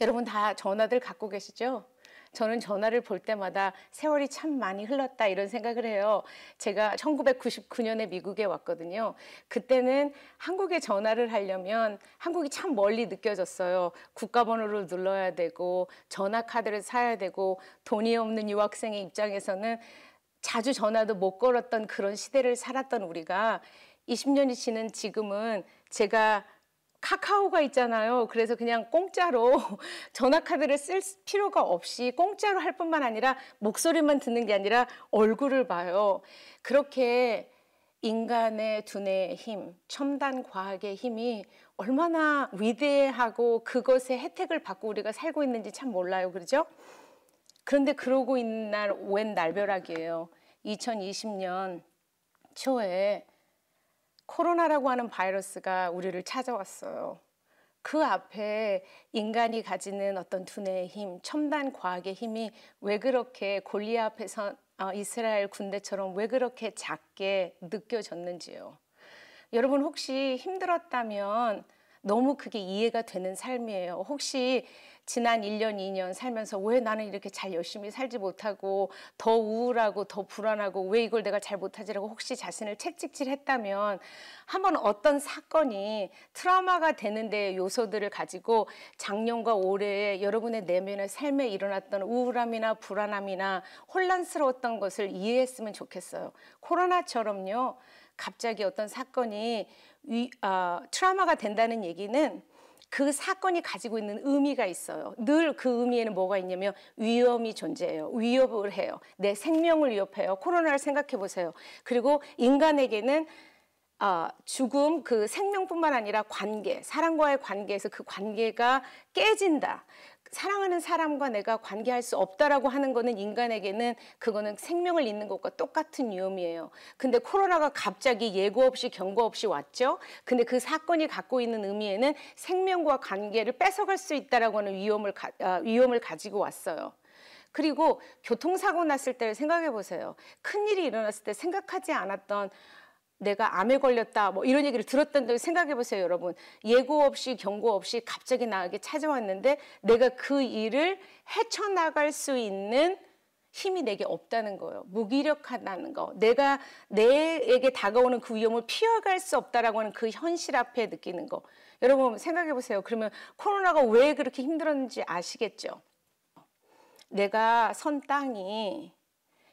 여러분 다 전화들 갖고 계시죠? 저는 전화를 볼 때마다 세월이 참 많이 흘렀다 이런 생각을 해요. 제가 1999년에 미국에 왔거든요. 그때는 한국에 전화를 하려면 한국이 참 멀리 느껴졌어요. 국가번호를 눌러야 되고 전화 카드를 사야 되고 돈이 없는 유학생의 입장에서는 자주 전화도 못 걸었던 그런 시대를 살았던 우리가 20년이 지는 지금은 제가 카카오가 있잖아요. 그래서 그냥 공짜로 전화카드를 쓸 필요가 없이 공짜로 할 뿐만 아니라 목소리만 듣는 게 아니라 얼굴을 봐요. 그렇게 인간의 두뇌의 힘, 첨단 과학의 힘이 얼마나 위대하고 그것의 혜택을 받고 우리가 살고 있는지 참 몰라요. 그러죠? 그런데 그러고 있는 날 웬 날벼락이에요. 2020년 초에 코로나라고 하는 바이러스가 우리를 찾아왔어요. 그 앞에 인간이 가지는 어떤 두뇌의 힘, 첨단 과학의 힘이 왜 그렇게 골리 앞에서 어, 이스라엘 군대처럼 왜 그렇게 작게 느껴졌는지요. 여러분 혹시 힘들었다면 너무 그게 이해가 되는 삶이에요. 혹시 지난 1년, 2년 살면서 왜 나는 이렇게 잘 열심히 살지 못하고 더 우울하고 더 불안하고 왜 이걸 내가 잘 못하지라고 혹시 자신을 채찍질 했다면 한번 어떤 사건이 트라우마가 되는데 요소들을 가지고 작년과 올해 여러분의 내면의 삶에 일어났던 우울함이나 불안함이나 혼란스러웠던 것을 이해했으면 좋겠어요. 코로나처럼요. 갑자기 어떤 사건이 위, 어, 트라우마가 된다는 얘기는 그 사건이 가지고 있는 의미가 있어요. 늘 그 의미에는 뭐가 있냐면 위험이 존재해요. 위협을 해요. 내 생명을 위협해요. 코로나를 생각해 보세요. 그리고 인간에게는 어, 죽음, 그 생명뿐만 아니라 관계, 사람과의 관계에서 그 관계가 깨진다. 사랑하는 사람과 내가 관계할 수 없다라고 하는 거는 인간에게는 그거는 생명을 잃는 것과 똑같은 위험이에요. 근데 코로나가 갑자기 예고 없이 경고 없이 왔죠. 근데 그 사건이 갖고 있는 의미에는 생명과 관계를 뺏어갈 수 있다라고 하는 위험을 가, 아, 위험을 가지고 왔어요. 그리고 교통사고 났을 때를 생각해 보세요. 큰 일이 일어났을 때 생각하지 않았던 내가 암에 걸렸다 뭐 이런 얘기를 들었던 걸 생각해 보세요 여러분. 예고 없이 경고 없이 갑자기 나에게 찾아왔는데 내가 그 일을 헤쳐나갈 수 있는 힘이 내게 없다는 거예요. 무기력하다는 거. 내가 내에게 다가오는 그 위험을 피해갈 수 없다라고 하는 그 현실 앞에 느끼는 거. 여러분 생각해 보세요. 그러면 코로나가 왜 그렇게 힘들었는지 아시겠죠? 내가 선 땅이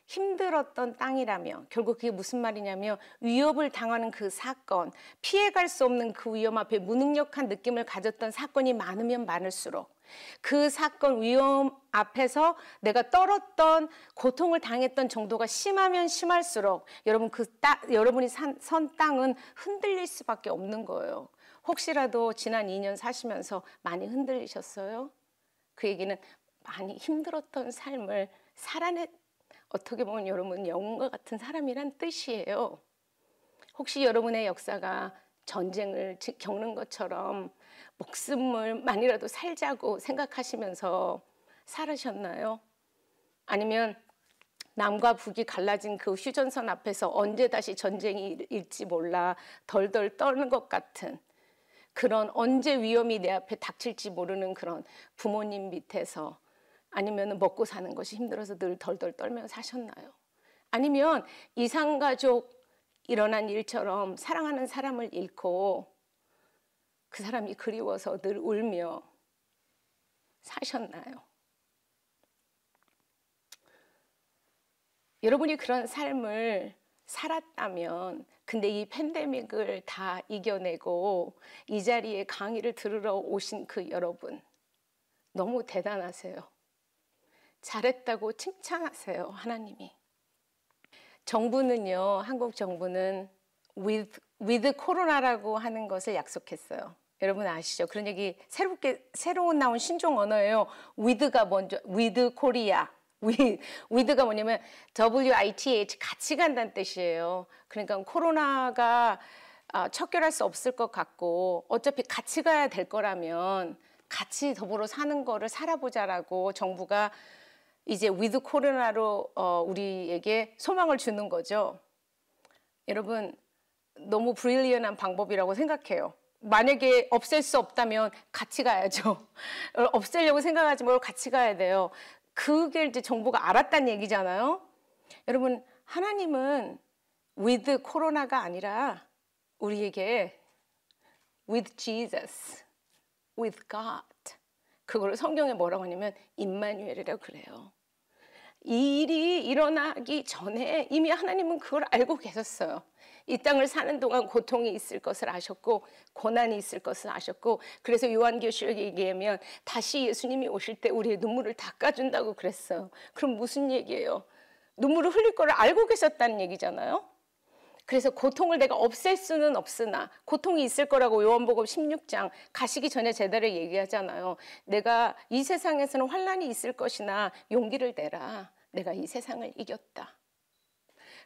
힘들었던 땅이라며 결국 그게 무슨 말이냐면 위협을 당하는 그 사건, 피해갈 수 없는 그 위험 앞에 무능력한 느낌을 가졌던 사건이 많으면 많을수록 그 사건 위험 앞에서 내가 떨었던 고통을 당했던 정도가 심하면 심할수록 여러분 그 따, 여러분이 산, 선 땅은 흔들릴 수밖에 없는 거예요. 혹시라도 지난 2년 사시면서 많이 흔들리셨어요? 그 얘기는 많이 힘들었던 삶을 살아냈 어떻게 보면 여러분 영웅과 같은 사람이란 뜻이에요. 혹시 여러분의 역사가 전쟁을 겪는 것처럼 목숨을 많이라도 살자고 생각하시면서 살으셨나요? 아니면 남과 북이 갈라진 그 휴전선 앞에서 언제 다시 전쟁이 일지 몰라 덜덜 떠는 것 같은 그런 언제 위험이 내 앞에 닥칠지 모르는 그런 부모님 밑에서 아니면 먹고 사는 것이 힘들어서 늘 덜덜 떨며 사셨나요? 아니면 이상가족 일어난 일처럼 사랑하는 사람을 잃고 그 사람이 그리워서 늘 울며 사셨나요? 여러분이 그런 삶을 살았다면 근데 이 팬데믹을 다 이겨내고 이 자리에 강의를 들으러 오신 그 여러분 너무 대단하세요. 잘했다고 칭찬하세요, 하나님이. 정부는요, 한국 정부는 with, with 코로나라고 하는 것을 약속했어요. 여러분 아시죠? 그런 얘기 새롭게 새로운 나온 신종 언어예요. with가 먼저 with 코로나. with, with가 뭐냐면 WITH 같이 간다는 뜻이에요. 그러니까 코로나가 아, 척결할 수 없을 것 같고 어차피 같이 가야 될 거라면 같이 더불어 사는 거를 살아보자라고 정부가 이제 위드 코로나로 어, 우리에게 소망을 주는 거죠. 여러분 너무 brilliant한 방법이라고 생각해요. 만약에 없앨 수 없다면 같이 가야죠. 없애려고 생각하지 말고 같이 가야 돼요. 그게 이제 정부가 알았다는 얘기잖아요. 여러분, 하나님은 with 코로나가 아니라 우리에게 with Jesus, with God. 그걸 성경에 뭐라고 하냐면 임마누엘이라고 그래요. 이 일이 일어나기 전에 이미 하나님은 그걸 알고 계셨어요. 이 땅을 사는 동안 고통이 있을 것을 아셨고 고난이 있을 것을 아셨고 그래서 요한계시록에 얘기하면 다시 예수님이 오실 때 우리의 눈물을 닦아준다고 그랬어요. 그럼 무슨 얘기예요? 눈물을 흘릴 거를 알고 계셨다는 얘기잖아요. 그래서 고통을 내가 없앨 수는 없으나 고통이 있을 거라고 요한복음 16장 가시기 전에 제대로 얘기하잖아요. 내가 이 세상에서는 환란이 있을 것이나 용기를 내라. 내가 이 세상을 이겼다.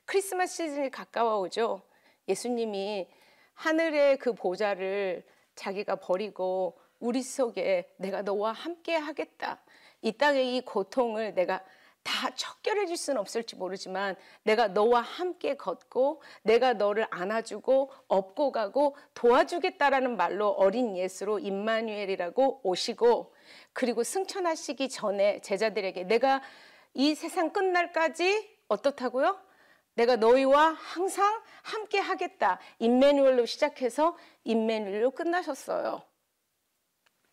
크리스마스 시즌이 가까워 오죠. 예수님이 하늘의 그 보좌를 자기가 버리고 우리 속에 내가 너와 함께 하겠다. 이 땅의 이 고통을 내가 다 척결해 줄 수는 없을지 모르지만 내가 너와 함께 걷고 내가 너를 안아주고 업고 가고 도와주겠다라는 말로 어린 예수로 임마누엘이라고 오시고 그리고 승천하시기 전에 제자들에게 내가 이 세상 끝날까지 어떻다고요? 내가 너희와 항상 함께 하겠다. Immanuel로 시작해서 Immanuel로 끝나셨어요.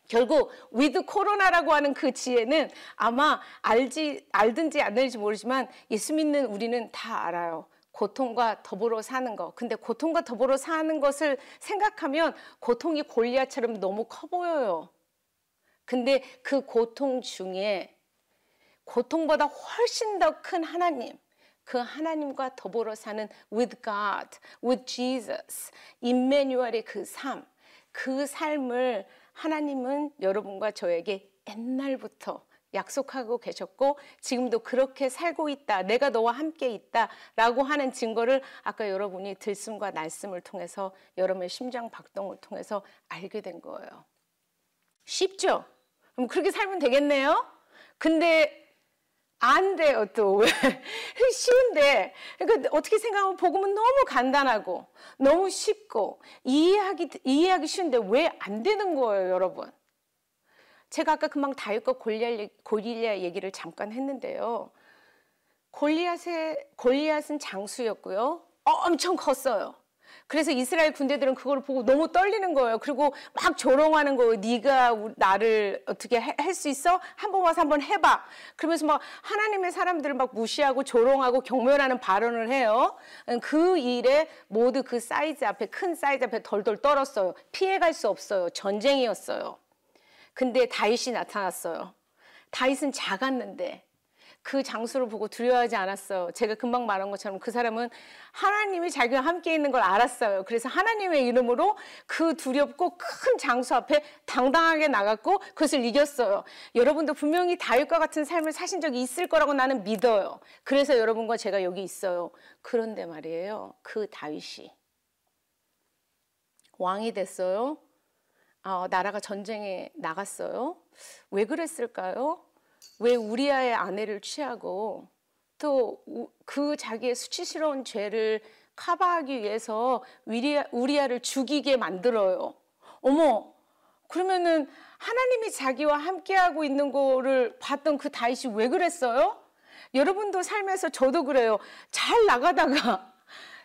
결국 위드 코로나라고 하는 그 지혜는 아마 알지 알든지 안 알지 모르지만 예수 믿는 우리는 다 알아요. 고통과 더불어 사는 거. 근데 고통과 더불어 사는 것을 생각하면 고통이 골리앗처럼 너무 커 보여요. 근데 그 고통 중에 고통보다 훨씬 더 큰 하나님, 그 하나님과 더불어 사는 with God, with Jesus, 임메뉴얼의 그 삶, 그 삶을 하나님은 여러분과 저에게 옛날부터 약속하고 계셨고 지금도 그렇게 살고 있다. 내가 너와 함께 있다라고 하는 증거를 아까 여러분이 들숨과 날숨을 통해서 여러분의 심장 박동을 통해서 알게 된 거예요. 쉽죠? 그럼 그렇게 살면 되겠네요. 근데 안 돼요 또. 쉬운데. 그러니까 어떻게 생각하면 복음은 너무 간단하고 너무 쉽고 이해하기 이해하기 쉬운데 왜 안 되는 거예요 여러분? 제가 아까 금방 다윗과 골리앗 얘기를 잠깐 했는데요. 골리앗의 골리앗은 장수였고요. 엄청 컸어요 그래서 이스라엘 군대들은 그걸 보고 너무 떨리는 거예요. 그리고 막 조롱하는 거예요. 네가 나를 어떻게 할 수 있어? 한 번 와서 한 번 해봐. 그러면서 막 하나님의 사람들을 막 무시하고 조롱하고 경멸하는 발언을 해요. 그 일에 모두 그 사이즈 앞에 큰 사이즈 앞에 덜덜 떨었어요. 피해갈 수 없어요. 전쟁이었어요. 근데 다윗이 나타났어요. 다윗은 작았는데 그 장소를 보고 두려워하지 않았어요. 제가 금방 말한 것처럼 그 사람은 하나님이 자기와 함께 있는 걸 알았어요. 그래서 하나님의 이름으로 그 두렵고 큰 장소 앞에 당당하게 나갔고 그것을 이겼어요. 여러분도 분명히 다윗과 같은 삶을 사신 적이 있을 거라고 나는 믿어요. 그래서 여러분과 제가 여기 있어요. 그런데 말이에요. 그 다윗이 왕이 됐어요. 아, 나라가 전쟁에 나갔어요. 왜 그랬을까요? 왜 우리아의 아내를 취하고 또 그 자기의 수치스러운 죄를 커버하기 위해서 우리아, 우리아를 죽이게 만들어요. 어머, 그러면은 하나님이 자기와 함께하고 있는 거를 봤던 그 다윗이 왜 그랬어요? 여러분도 삶에서 저도 그래요. 잘 나가다가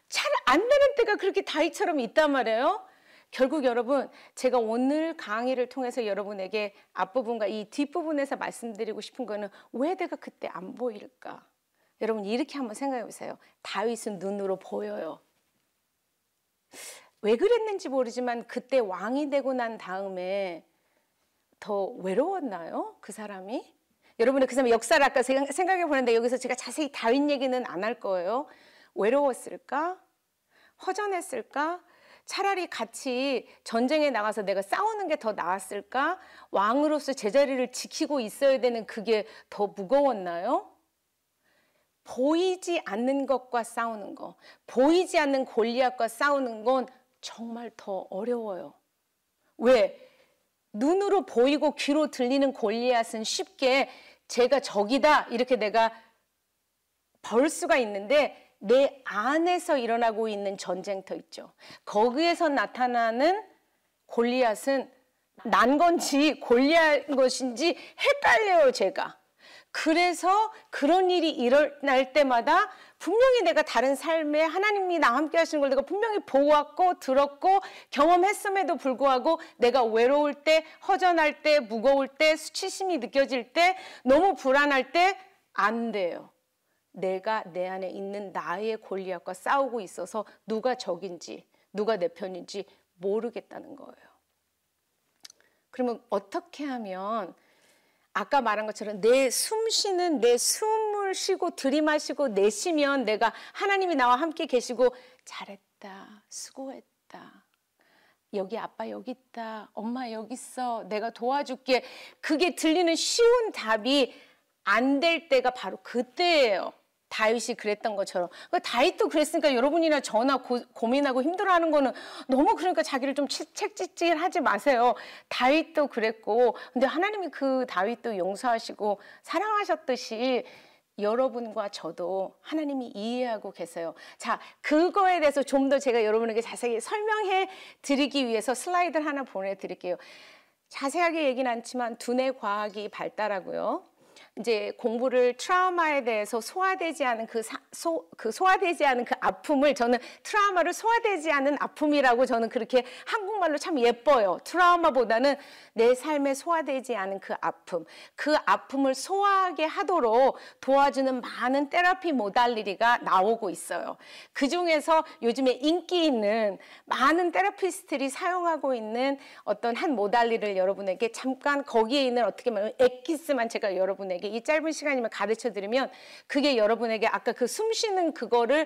잘 안 되는 때가 그렇게 다윗처럼 있단 말이에요. 결국 여러분 제가 오늘 강의를 통해서 여러분에게 앞부분과 이 뒷부분에서 말씀드리고 싶은 거는 왜 내가 그때 안 보일까? 여러분 이렇게 한번 생각해 보세요. 다윗은 눈으로 보여요. 왜 그랬는지 모르지만 그때 왕이 되고 난 다음에 더 외로웠나요? 그 사람이? 여러분의 그 사람의 역사를 아까 생각해 보는데 여기서 제가 자세히 다윗 얘기는 안 할 거예요. 외로웠을까? 허전했을까? 차라리 같이 전쟁에 나가서 내가 싸우는 게 더 나았을까? 왕으로서 제자리를 지키고 있어야 되는 그게 더 무거웠나요? 보이지 않는 것과 싸우는 것, 보이지 않는 골리앗과 싸우는 건 정말 더 어려워요. 왜? 눈으로 보이고 귀로 들리는 골리앗은 쉽게 제가 적이다 이렇게 내가 벌 수가 있는데 내 안에서 일어나고 있는 전쟁터 있죠. 거기에서 나타나는 골리앗은 난 건지 골리앗 것인지 헷갈려요, 제가. 그래서 그런 일이 일어날 때마다 분명히 내가 다른 삶에 하나님이 나와 함께 하시는 걸 내가 분명히 보았고 들었고 경험했음에도 불구하고 내가 외로울 때, 허전할 때, 무거울 때, 수치심이 느껴질 때, 너무 불안할 때 안 돼요. 내가 내 안에 있는 나의 골리앗과 싸우고 있어서 누가 적인지, 누가 내 편인지 모르겠다는 거예요. 그러면 어떻게 하면 아까 말한 것처럼 내 숨 쉬는 내 숨을 쉬고 들이마시고 내쉬면 내가 하나님이 나와 함께 계시고 잘했다. 수고했다. 여기 아빠 여기 있다. 엄마 여기 있어. 내가 도와줄게. 그게 들리는 쉬운 답이 안 될 때가 바로 그때예요. 다윗이 그랬던 것처럼 그 다윗도 그랬으니까 여러분이나 저나 고, 민하고 힘들어하는 거는 너무 그러니까 자기를 좀 책찍질하지 마세요. 다윗도 그랬고 근데 하나님이 그 다윗도 용서하시고 사랑하셨듯이 여러분과 저도 하나님이 이해하고 계세요. 자, 그거에 대해서 좀 더 제가 여러분에게 자세히 설명해 드리기 위해서 슬라이드를 하나 보내 드릴게요. 자세하게 얘기는 않지만 두뇌 과학이 발달하고요. 이제 공부를 트라우마에 대해서 소화되지 않은 그, 사, 소, 그 소화되지 않은 그 아픔을 저는 트라우마를 소화되지 않은 아픔이라고 저는 그렇게 한국말로 참 예뻐요. 트라우마보다는 내 삶에 소화되지 않은 그 아픔, 그 아픔을 소화하게 하도록 도와주는 많은 테라피 모달리티가 나오고 있어요. 그 중에서 요즘에 인기 있는 많은 테라피스트들이 사용하고 있는 어떤 한 모달리를 여러분에게 잠깐 거기에 있는 어떻게 말하면 엑기스만 제가 여러분에게 이 짧은 시간이면 가르쳐 드리면 그게 여러분에게 아까 그 숨 쉬는 그거를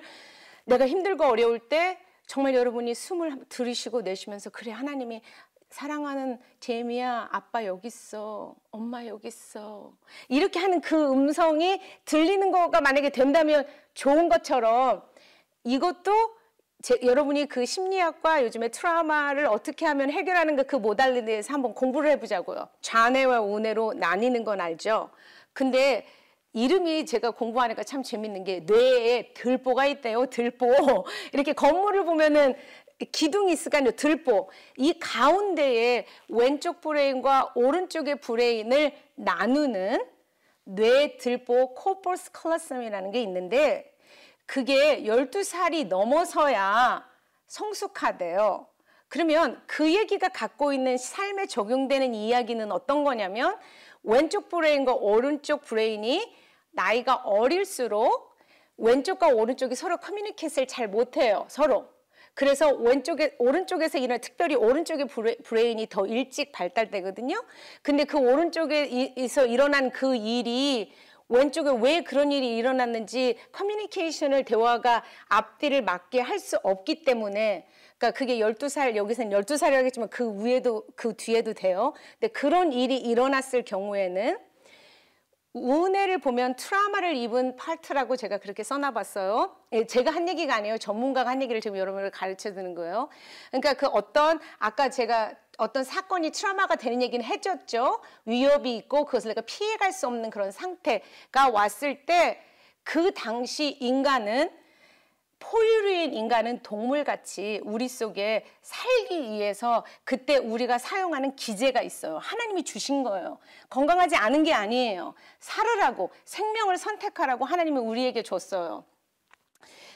내가 힘들고 어려울 때 정말 여러분이 숨을 들이쉬고 내쉬면서 그래 하나님이 사랑하는 제미야, 아빠 여기 있어. 엄마 여기 있어. 이렇게 하는 그 음성이 들리는 거가 만약에 된다면 좋은 것처럼 이것도 제, 여러분이 그 심리학과 요즘에 트라우마를 어떻게 하면 해결하는 그 모달리에 대해서 한번 공부를 해보자고요. 좌뇌와 우뇌로 나뉘는 건 알죠? 근데 이름이 제가 공부하니까 참 재밌는 게 뇌에 들보가 있대요. 들보. 이렇게 건물을 보면은 기둥이 있으니까요. 들보. 이 가운데에 왼쪽 brain과 오른쪽의 brain을 나누는 뇌 들보 corpus callosum이라는 게 있는데 그게 12살이 넘어서야 성숙하대요. 그러면 그 얘기가 갖고 있는 삶에 적용되는 이야기는 어떤 거냐면 왼쪽 brain과 오른쪽 brain이 나이가 어릴수록 왼쪽과 오른쪽이 서로 커뮤니케이션을 잘 못해요. 서로. 그래서 왼쪽에 오른쪽에서 일어나 특별히 오른쪽의 brain이 더 일찍 발달되거든요. 근데 그 오른쪽에서 일어난 그 일이 왼쪽에 왜 그런 일이 일어났는지 커뮤니케이션을 대화가 앞뒤를 맞게 할 수 없기 때문에 그러니까 그게 12살 여기서는 12살이라겠지만 그 위에도 그 뒤에도 돼요. 근데 그런 일이 일어났을 경우에는 은혜를 보면 트라우마를 입은 파트라고 제가 그렇게 써놔봤어요. 예, 제가 한 얘기가 아니에요. 전문가가 한 얘기를 지금 여러분을 가르쳐 드는 거예요. 그러니까 그 어떤 아까 제가 어떤 사건이 트라우마가 되는 얘기는 해줬죠. 위협이 있고 그것을 내가 피해갈 수 없는 그런 상태가 왔을 때 그 당시 인간은 포유류인 인간은 동물같이 우리 속에 살기 위해서 그때 우리가 사용하는 기제가 있어요. 하나님이 주신 거예요. 건강하지 않은 게 아니에요. 살으라고 생명을 선택하라고 하나님이 우리에게 줬어요.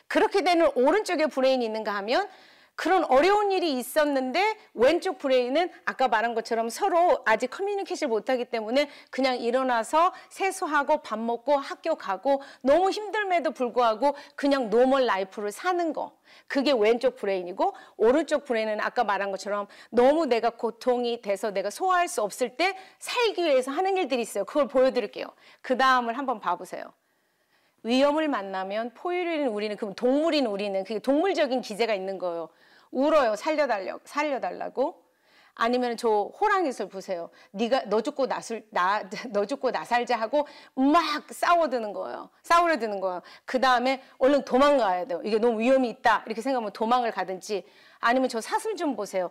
그렇게 되는 오른쪽에 brain이 있는가 하면 그런 어려운 일이 있었는데 왼쪽 brain은 아까 말한 것처럼 서로 아직 커뮤니케이션 못하기 때문에 그냥 일어나서 세수하고 밥 먹고 학교 가고 너무 힘듦에도 불구하고 그냥 normal life를 사는 거. 그게 왼쪽 brain이고 오른쪽 brain은 아까 말한 것처럼 너무 내가 고통이 돼서 내가 소화할 수 없을 때 살기 위해서 하는 일들이 있어요. 그걸 보여드릴게요. 그 다음을 한번 봐보세요. 위험을 만나면 포유류인 우리는 그럼 동물인 우리는 그게 동물적인 기제가 있는 거예요. 울어요. 살려달려 살려달라고. 아니면 저 호랑이를 보세요. 네가 너 죽고 나술 나너 죽고 나 살자 하고 막 싸워드는 거예요. 싸우려 드는 거예요. 그 다음에 얼른 도망가야 돼요. 이게 너무 위험이 있다 이렇게 생각하면 도망을 가든지 아니면 저 사슴 좀 보세요.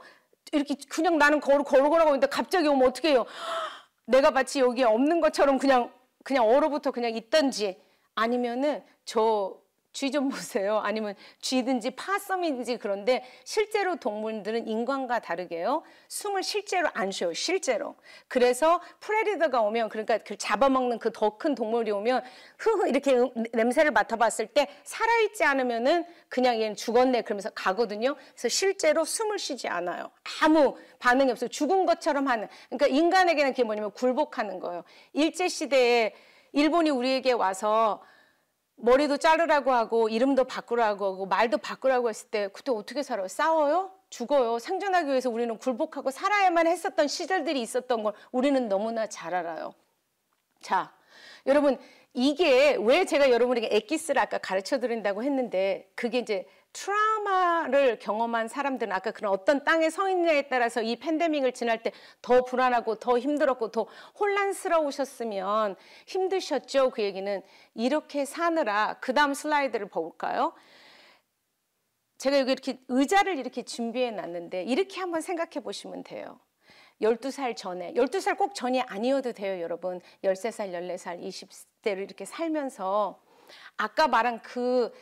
이렇게 그냥 나는 걸어 걸어 걸어가고 있는데 갑자기 오면 어떻게 해요? 내가 마치 여기에 없는 것처럼 그냥 그냥 얼어붙어 그냥 있던지 아니면은 저 쥐 좀 보세요. 아니면 쥐든지 파썸인지 그런데 실제로 동물들은 인간과 다르게요. 숨을 실제로 안 쉬어요. 실제로. 그래서 프레리더가 오면 그러니까 그 잡아먹는 그 더 큰 동물이 오면 흐흐 이렇게 음, 냄새를 맡아봤을 때 살아있지 않으면은 그냥 얘는 죽었네 그러면서 가거든요. 그래서 실제로 숨을 쉬지 않아요. 아무 반응이 없어요. 죽은 것처럼 하는. 그러니까 인간에게는 그게 뭐냐면 굴복하는 거예요. 일제 시대에 일본이 우리에게 와서 머리도 자르라고 하고 이름도 바꾸라고 하고 말도 바꾸라고 했을 때 그때 어떻게 살아요? 싸워요? 죽어요. 생존하기 위해서 우리는 굴복하고 살아야만 했었던 시절들이 있었던 걸 우리는 너무나 잘 알아요. 자, 여러분 이게 왜 제가 여러분에게 엑기스를 아까 가르쳐 드린다고 했는데 그게 이제 트라우마를 경험한 사람들은 아까 그런 어떤 땅에 서 있느냐에 따라서 이 팬데믹을 지날 때 더 불안하고 더 힘들었고 더 혼란스러우셨으면 힘드셨죠. 그 얘기는 이렇게 사느라 그 다음 슬라이드를 볼까요? 제가 여기 이렇게 의자를 이렇게 준비해 놨는데 이렇게 한번 생각해 보시면 돼요. 12살 전에, 12살 꼭 전이 아니어도 돼요, 여러분. 13살, 14살, 20대를 이렇게 살면서 아까 말한 그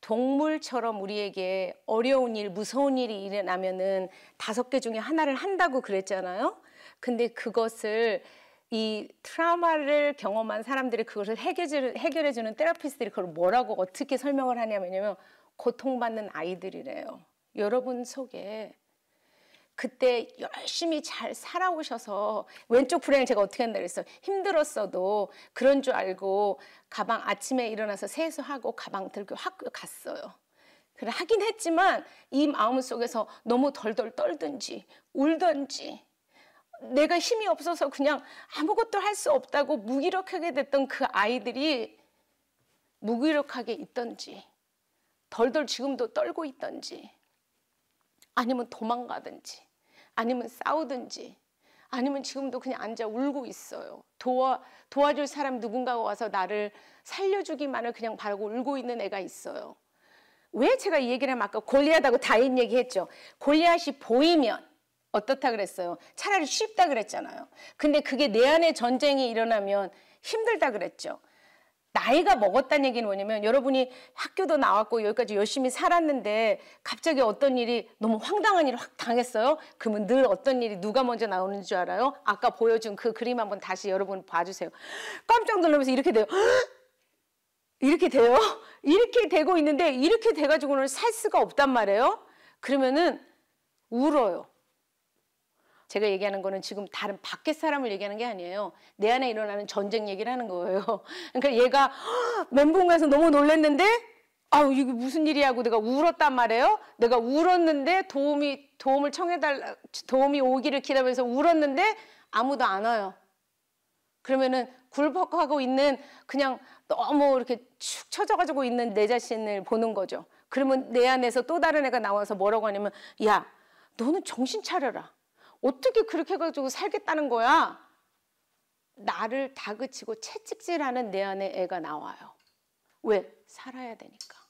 동물처럼 우리에게 어려운 일, 무서운 일이 일어나면은 다섯 개 중에 하나를 한다고 그랬잖아요. 근데 그것을 이 트라우마를 경험한 사람들이 그것을 해결해 주는 테라피스트들이 그걸 뭐라고 어떻게 설명을 하냐면요. 고통받는 아이들이래요. 여러분 속에 그때 열심히 잘 살아오셔서 왼쪽 불행을 제가 어떻게 한다 그랬어요. 힘들었어도 그런 줄 알고 가방 아침에 일어나서 세수하고 가방 들고 학교 갔어요. 그래 하긴 했지만 이 마음 속에서 너무 덜덜 떨든지 울든지 내가 힘이 없어서 그냥 아무것도 할 수 없다고 무기력하게 됐던 그 아이들이 무기력하게 있던지 덜덜 지금도 떨고 있던지 아니면 도망가든지 아니면 싸우든지 아니면 지금도 그냥 앉아 울고 있어요. 도와 도와줄 사람 누군가가 와서 나를 살려주기만을 그냥 바라고 울고 있는 애가 있어요. 왜 제가 이 얘기를 하면 아까 골리앗하고 다인 얘기했죠. 골리앗이 보이면 어떻다 그랬어요. 차라리 쉽다 그랬잖아요. 근데 그게 내 안에 전쟁이 일어나면 힘들다 그랬죠. 나이가 먹었다는 얘기는 뭐냐면 여러분이 학교도 나왔고 여기까지 열심히 살았는데 갑자기 어떤 일이 너무 황당한 일을 확 당했어요. 그러면 늘 어떤 일이 누가 먼저 나오는 줄 알아요? 아까 보여준 그 그림 한번 다시 여러분 봐주세요. 깜짝 놀라면서 이렇게 돼요. 이렇게 돼요? 이렇게 되고 있는데 이렇게 돼가지고는 살 수가 없단 말이에요. 그러면은 울어요. 제가 얘기하는 거는 지금 다른 밖에 사람을 얘기하는 게 아니에요. 내 안에 일어나는 전쟁 얘기를 하는 거예요. 그러니까 얘가 멘붕 가서 너무 놀랐는데 아우 이게 무슨 일이야 고 내가 울었단 말이에요. 내가 울었는데 도움이 도움을 청해달라 도움이 오기를 기다리면서 울었는데 아무도 안 와요. 그러면은 굴복하고 있는 그냥 너무 이렇게 축 처져가지고 있는 내 자신을 보는 거죠. 그러면 내 안에서 또 다른 애가 나와서 뭐라고 하냐면 야 너는 정신 차려라. 어떻게 그렇게 해가지고 살겠다는 거야? 나를 다그치고 채찍질하는 내 안에 애가 나와요. 왜? 살아야 되니까.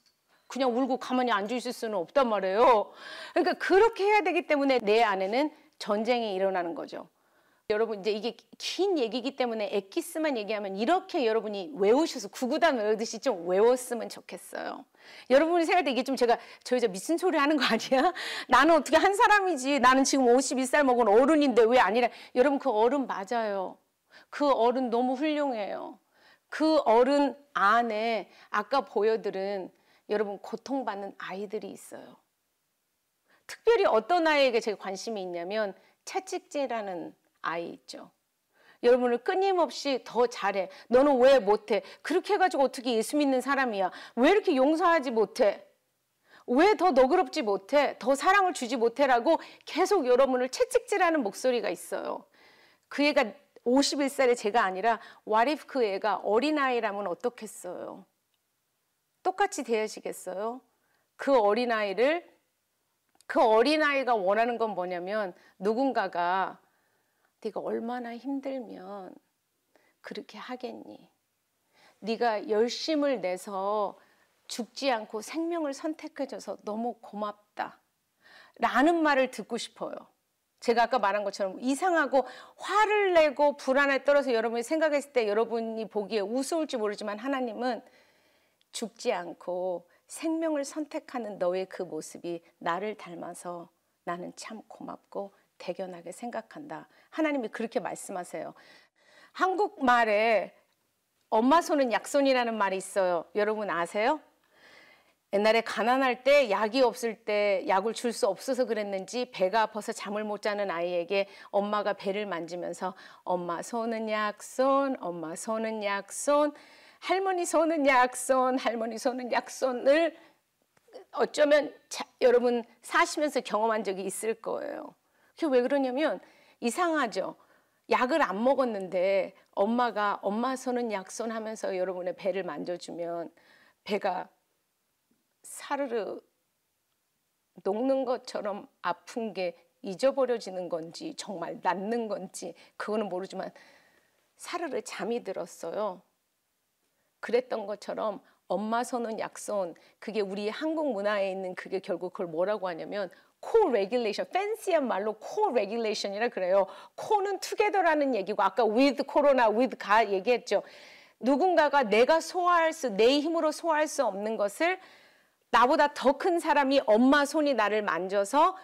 그냥 울고 가만히 앉아 있을 수는 없단 말이에요. 그러니까 그렇게 해야 되기 때문에 내 안에는 전쟁이 일어나는 거죠. 여러분 이제 이게 긴 얘기이기 때문에 엑기스만 얘기하면 이렇게 여러분이 외우셔서 구구단 외우듯이 좀 외웠으면 좋겠어요. 여러분이 생각할 때 이게 좀 제가 저 여자 미친 소리 하는 거 아니야? 나는 어떻게 한 사람이지? 나는 지금 51살 먹은 어른인데 왜 아니라? 여러분 그 어른 맞아요. 그 어른 너무 훌륭해요. 그 어른 안에 아까 보여드린 여러분 고통받는 아이들이 있어요. 특별히 어떤 아이에게 제가 관심이 있냐면 채찍질하는 아이 있죠. 여러분을 끊임없이 더 잘해. 너는 왜 못해? 그렇게 해가지고 어떻게 예수 믿는 사람이야? 왜 이렇게 용서하지 못해? 왜 더 너그럽지 못해? 더 사랑을 주지 못해라고 계속 여러분을 채찍질하는 목소리가 있어요. 그 애가 51살의 제가 아니라 if 그 애가 어린아이라면 어떻겠어요? 똑같이 대하시겠어요? 그 어린아이를 그 어린아이가 원하는 건 뭐냐면 누군가가 네가 얼마나 힘들면 그렇게 하겠니? 네가 열심을 내서 죽지 않고 생명을 선택해줘서 너무 고맙다. 라는 말을 듣고 싶어요. 제가 아까 말한 것처럼 이상하고 화를 내고 불안에 떨어서 여러분이 생각했을 때 여러분이 보기에 우스울지 모르지만 하나님은 죽지 않고 생명을 선택하는 너의 그 모습이 나를 닮아서 나는 참 고맙고 대견하게 생각한다. 하나님이 그렇게 말씀하세요. 한국말에 엄마 손은 약손이라는 말이 있어요. 여러분 아세요? 옛날에 가난할 때 약이 없을 때 약을 줄 수 없어서 그랬는지 배가 아파서 잠을 못 자는 아이에게 엄마가 배를 만지면서 엄마 손은 약손, 엄마 손은 약손, 할머니 손은 약손, 할머니 손은 약손을 어쩌면 자, 여러분 사시면서 경험한 적이 있을 거예요. 그게 왜 그러냐면 이상하죠. 약을 안 먹었는데 엄마가 엄마 손은 약손 하면서 여러분의 배를 만져주면 배가 사르르 녹는 것처럼 아픈 게 잊어버려지는 건지 정말 낫는 건지 그거는 모르지만 사르르 잠이 들었어요. 그랬던 것처럼 엄마 손은 약손 그게 우리 한국 문화에 있는 그게 결국 그걸 뭐라고 하냐면 co-regulation fancy한 말로 co-regulation이라 그래요. co는 together라는 얘기고 아까 with 코로나 with 가 얘기했죠. 누군가가 내가 소화할 수 내 힘으로 소화할 수 없는 것을 나보다 더 큰 사람이 엄마 손이 나를 만져서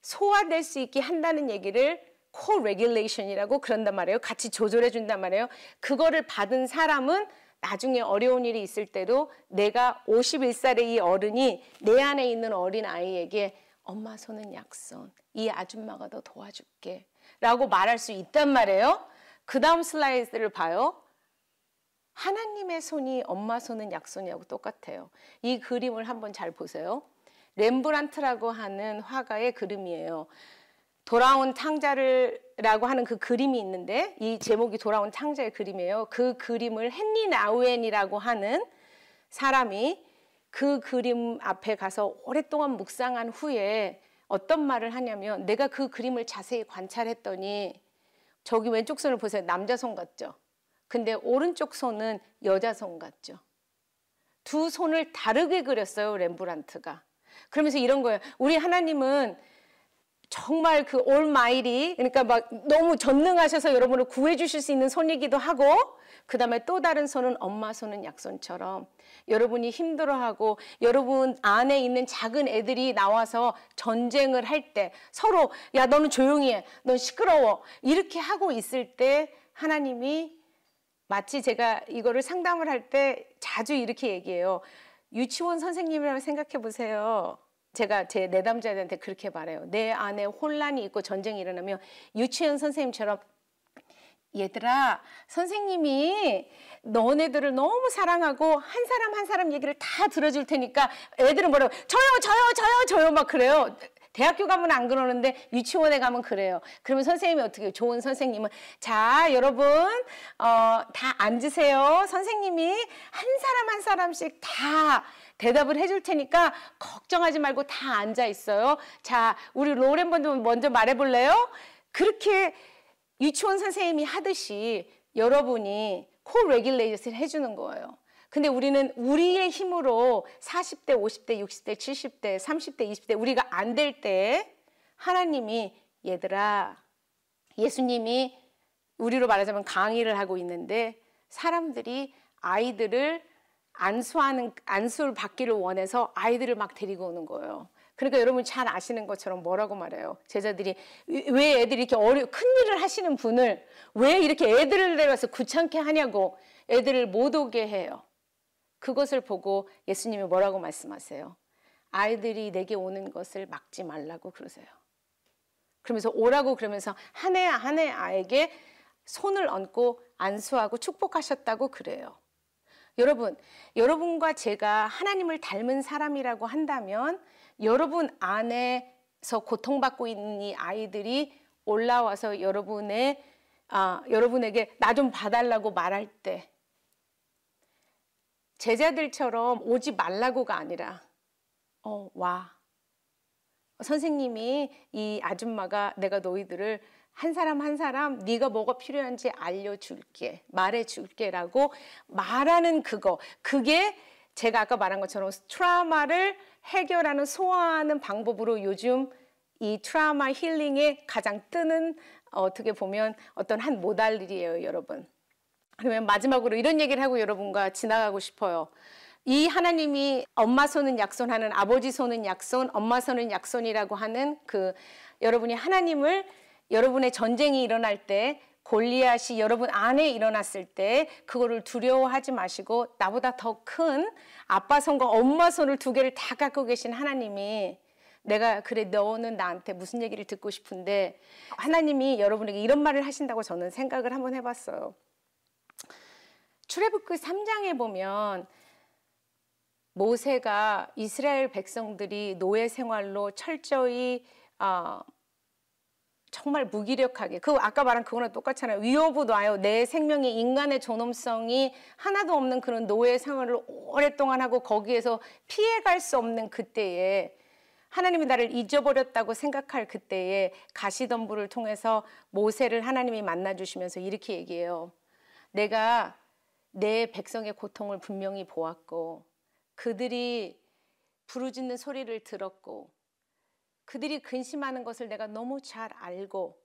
소화될 수 있게 한다는 얘기를 co-regulation이라고 그런단 말이에요. 같이 조절해 준단 말이에요. 그거를 받은 사람은 나중에 어려운 일이 있을 때도 내가 51살의 이 어른이 내 안에 있는 어린 아이에게 엄마 손은 약손, 이 아줌마가 더 도와줄게 라고 말할 수 있단 말이에요. 그 다음 슬라이드를 봐요. 하나님의 손이 엄마 손은 약손이하고 똑같아요. 이 그림을 한번 잘 보세요. 렘브란트라고 하는 화가의 그림이에요. 돌아온 탕자를 라고 하는 그 그림이 있는데 이 제목이 돌아온 탕자의 그림이에요. 그 그림을 헨리 나우엔이라고 하는 사람이 그 그림 앞에 가서 오랫동안 묵상한 후에 어떤 말을 하냐면 내가 그 그림을 자세히 관찰했더니 저기 왼쪽 손을 보세요. 남자 손 같죠? 근데 오른쪽 손은 여자 손 같죠? 두 손을 다르게 그렸어요. 렘브란트가. 그러면서 이런 거예요. 우리 하나님은 정말 그 올마일이 그러니까 막 너무 전능하셔서 여러분을 구해 주실 수 있는 손이기도 하고 그다음에 또 다른 손은 엄마 손은 약손처럼 여러분이 힘들어하고 여러분 안에 있는 작은 애들이 나와서 전쟁을 할 때 서로 야 너는 조용히 해. 넌 시끄러워. 이렇게 하고 있을 때 하나님이 마치 제가 이거를 상담을 할 때 자주 이렇게 얘기해요. 유치원 선생님이라고 생각해 보세요. 제가 제 내담자들한테 그렇게 말해요. 내 안에 혼란이 있고 전쟁이 일어나면 유치원 선생님처럼 얘들아, 선생님이 너네들을 너무 사랑하고 한 사람 한 사람 얘기를 다 들어줄 테니까 애들은 뭐라고 저요, 저요, 저요, 저요 막 그래요. 대학교 가면 안 그러는데 유치원에 가면 그래요. 그러면 선생님이 어떻게 좋은 선생님은 자 여러분 어, 다 앉으세요. 선생님이 한 사람 한 사람씩 다 대답을 해줄 테니까 걱정하지 말고 다 앉아 있어요. 자 우리 로렌 번도 먼저 말해볼래요? 그렇게 유치원 선생님이 하듯이 여러분이 co-regulation을 해주는 거예요. 근데 우리는 우리의 힘으로 40대, 50대, 60대, 70대, 30대, 20대 우리가 안 될 때 하나님이 얘들아 예수님이 우리로 말하자면 강의를 하고 있는데 사람들이 아이들을 안수하는 안수를 받기를 원해서 아이들을 막 데리고 오는 거예요. 그러니까 여러분 잘 아시는 것처럼 뭐라고 말해요? 제자들이 왜 애들이 이렇게 어려 큰 일을 하시는 분을 왜 이렇게 애들을 데려와서 귀찮게 하냐고 애들을 못 오게 해요. 그것을 보고 예수님이 뭐라고 말씀하세요? 아이들이 내게 오는 것을 막지 말라고 그러세요. 그러면서 오라고 그러면서 한 해 한 해 아에게 손을 얹고 안수하고 축복하셨다고 그래요. 여러분, 여러분과 제가 하나님을 닮은 사람이라고 한다면 여러분 안에서 고통받고 있는 이 아이들이 올라와서 여러분의 아, 여러분에게 나 좀 봐달라고 말할 때 제자들처럼 오지 말라고가 아니라 어, 와. 선생님이 이 아줌마가 내가 너희들을 한 사람 한 사람 네가 뭐가 필요한지 알려줄게 말해줄게라고 말하는 그거 그게 제가 아까 말한 것처럼 트라우마를 해결하는 소화하는 방법으로 요즘 이 트라우마 힐링에 가장 뜨는 어떻게 보면 어떤 한 모달일이에요 여러분 그러면 마지막으로 이런 얘기를 하고 여러분과 지나가고 싶어요. 이 하나님이 엄마 손은 약손하는 아버지 손은 약손, 엄마 손은 약손이라고 하는 그 여러분이 하나님을 여러분의 전쟁이 일어날 때 골리앗이 여러분 안에 일어났을 때 그거를 두려워하지 마시고 나보다 더 큰 아빠 손과 엄마 손을 두 개를 다 갖고 계신 하나님이 내가 그래 너는 나한테 무슨 얘기를 듣고 싶은데 하나님이 여러분에게 이런 말을 하신다고 저는 생각을 한번 해봤어요. 출애굽기 3장에 보면 모세가 이스라엘 백성들이 노예 생활로 철저히 어, 정말 무기력하게 그 아까 말한 그거랑 똑같잖아요. 위협도 와요. 내 생명이 인간의 존엄성이 하나도 없는 그런 노예 생활을 오랫동안 하고 거기에서 피해갈 수 없는 그때에 하나님이 나를 잊어버렸다고 생각할 그때에 가시덤불을 통해서 모세를 하나님이 만나 주시면서 이렇게 얘기해요. 내가 내 백성의 고통을 분명히 보았고 그들이 부르짖는 소리를 들었고 그들이 근심하는 것을 내가 너무 잘 알고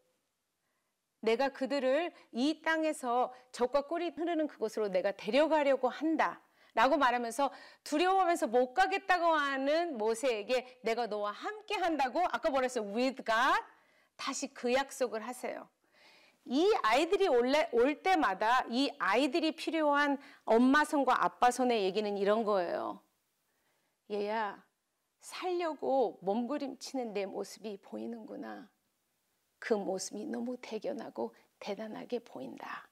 내가 그들을 이 땅에서 적과 꿀이 흐르는 그곳으로 내가 데려가려고 한다. 라고 말하면서 두려워하면서 못 가겠다고 하는 모세에게 내가 너와 함께 한다고 아까 뭐랬어요? with God 다시 그 약속을 하세요. 이 아이들이 올 때마다 이 아이들이 필요한 엄마 손과 아빠 손의 얘기는 이런 거예요. 얘야, 살려고 몸부림치는 내 모습이 보이는구나. 그 모습이 너무 대견하고 대단하게 보인다.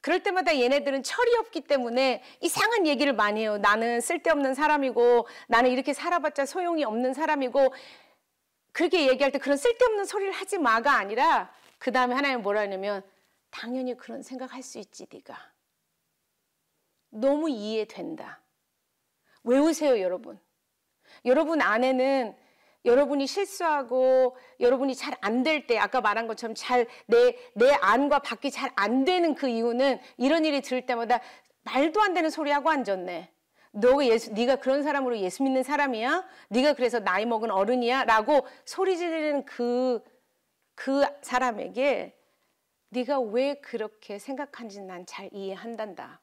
그럴 때마다 얘네들은 철이 없기 때문에 이상한 얘기를 많이 해요. 나는 쓸데없는 사람이고 나는 이렇게 살아봤자 소용이 없는 사람이고 그렇게 얘기할 때 그런 쓸데없는 소리를 하지 마가 아니라 그 다음에 하나님 뭐라 하냐면 당연히 그런 생각할 수 있지 네가 너무 이해된다. 외우세요 여러분. 여러분 안에는 여러분이 실수하고 여러분이 잘 안 될 때 아까 말한 것처럼 잘 내 내 안과 밖이 잘 안 되는 그 이유는 이런 일이 들을 때마다 말도 안 되는 소리 하고 앉았네. 너가 예수 네가 그런 사람으로 예수 믿는 사람이야? 네가 그래서 나이 먹은 어른이야?라고 소리 지르는 그 그그 사람에게 네가 왜 그렇게 생각하는지 난 잘 이해한단다.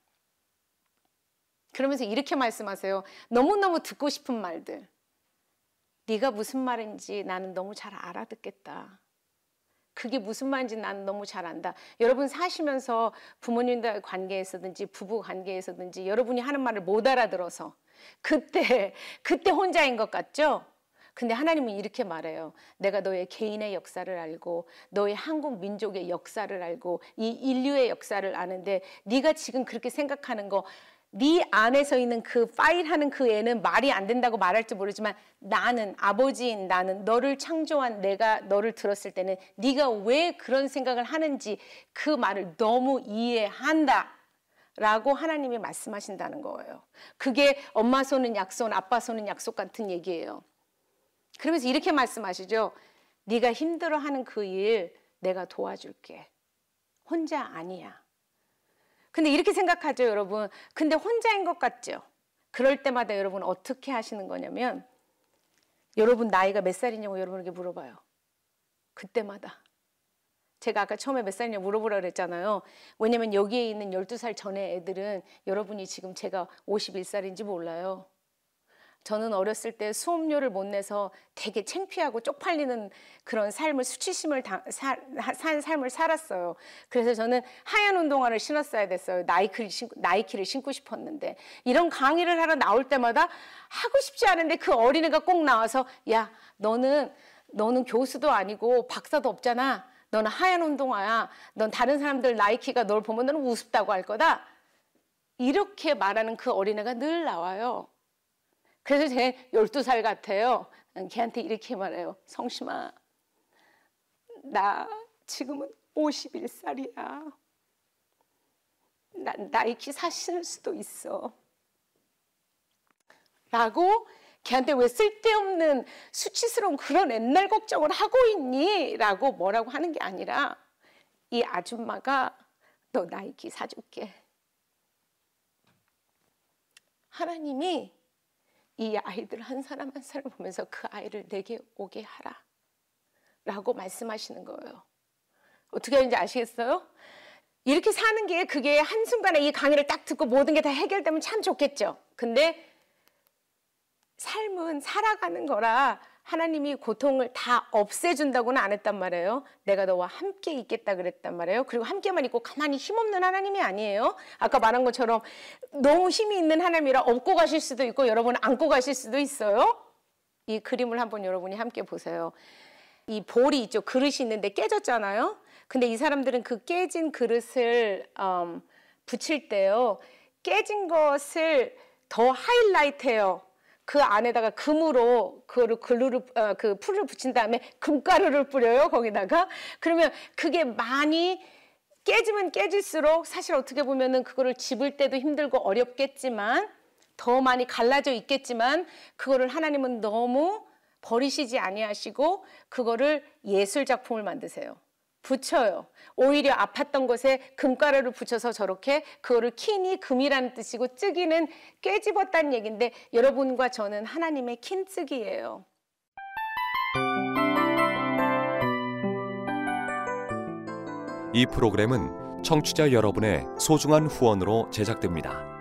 그러면서 이렇게 말씀하세요. 너무너무 듣고 싶은 말들. 네가 무슨 말인지 나는 너무 잘 알아듣겠다. 그게 무슨 말인지 나는 너무 잘 안다. 여러분 사시면서 부모님과의 관계에서든지 부부 관계에서든지 여러분이 하는 말을 못 알아들어서 그때 그때 혼자인 것 같죠? 근데 하나님은 이렇게 말해요. 내가 너의 개인의 역사를 알고 너의 한국 민족의 역사를 알고 이 인류의 역사를 아는데 네가 지금 그렇게 생각하는 거 네 안에서 있는 그 파일 하는 그 애는 말이 안 된다고 말할지 모르지만 나는 아버지인 나는 너를 창조한 내가 너를 들었을 때는 네가 왜 그런 생각을 하는지 그 말을 너무 이해한다. 라고 하나님이 말씀하신다는 거예요. 그게 엄마 손은 약손, 아빠 손은 약속 같은 얘기예요. 그러면서 이렇게 말씀하시죠. 네가 힘들어하는 그 일 내가 도와줄게. 혼자 아니야. 근데 이렇게 생각하죠, 여러분. 근데 혼자인 것 같죠? 그럴 때마다 여러분 어떻게 하시는 거냐면 여러분 나이가 몇 살이냐고 여러분에게 물어봐요. 그때마다. 제가 아까 처음에 몇 살이냐고 물어보라 그랬잖아요. 왜냐면 여기에 있는 12살 전에 애들은 여러분이 지금 제가 51살인지 몰라요. 저는 어렸을 때 수업료를 못 내서 되게 창피하고 쪽팔리는 그런 삶을 수치심을 다, 사, 산 삶을 살았어요. 그래서 저는 하얀 운동화를 신었어야 됐어요. 나이키를 신고, 나이키를 신고 싶었는데 이런 강의를 하러 나올 때마다 하고 싶지 않은데 그 어린애가 꼭 나와서 야 너는 너는 교수도 아니고 박사도 없잖아. 너는 하얀 운동화야. 넌 다른 사람들 나이키가 널 보면 너는 우습다고 할 거다. 이렇게 말하는 그 어린애가 늘 나와요. 그래서 제 12살 같아요. 걔한테 이렇게 말해요. 성심아, 나 지금은 51살이야. 나, 나이키 사실 수도 있어. 라고 걔한테 왜 쓸데없는 수치스러운 그런 옛날 걱정을 하고 있니? 라고 뭐라고 하는 게 아니라 이 아줌마가 너 나이키 사줄게. 하나님이 이 아이들 한 사람 한 사람 보면서 그 아이를 내게 오게 하라. 라고 말씀하시는 거예요. 어떻게 하는지 아시겠어요? 이렇게 사는 게 그게 한순간에 이 강의를 딱 듣고 모든 게 다 해결되면 참 좋겠죠. 근데 삶은 살아가는 거라 하나님이 고통을 다 없애준다고는 안 했단 말이에요. 내가 너와 함께 있겠다 그랬단 말이에요. 그리고 함께만 있고 가만히 힘없는 하나님이 아니에요. 아까 말한 것처럼 너무 힘이 있는 하나님이라 업고 가실 수도 있고 여러분 안고 가실 수도 있어요. 이 그림을 한번 여러분이 함께 보세요. 이 볼이 있죠. 그릇이 있는데 깨졌잖아요. 근데 이 사람들은 그 깨진 그릇을 음, 붙일 때요. 깨진 것을 더 하이라이트해요. 그 안에다가 금으로 그거를 글루를 어, 그 풀을 붙인 다음에 금가루를 뿌려요 거기다가 그러면 그게 많이 깨지면 깨질수록 사실 어떻게 보면은 그거를 집을 때도 힘들고 어렵겠지만 더 많이 갈라져 있겠지만 그거를 하나님은 너무 버리시지 아니하시고 그거를 예술 작품을 만드세요. 붙여요. 오히려 아팠던 곳에 금가루를 붙여서 저렇게 그거를 킨이 금이라는 뜻이고 쯔기는 깨집었다는 얘기인데 여러분과 저는 하나님의 킨쯔기예요. 이 프로그램은 청취자 여러분의 소중한 후원으로 제작됩니다.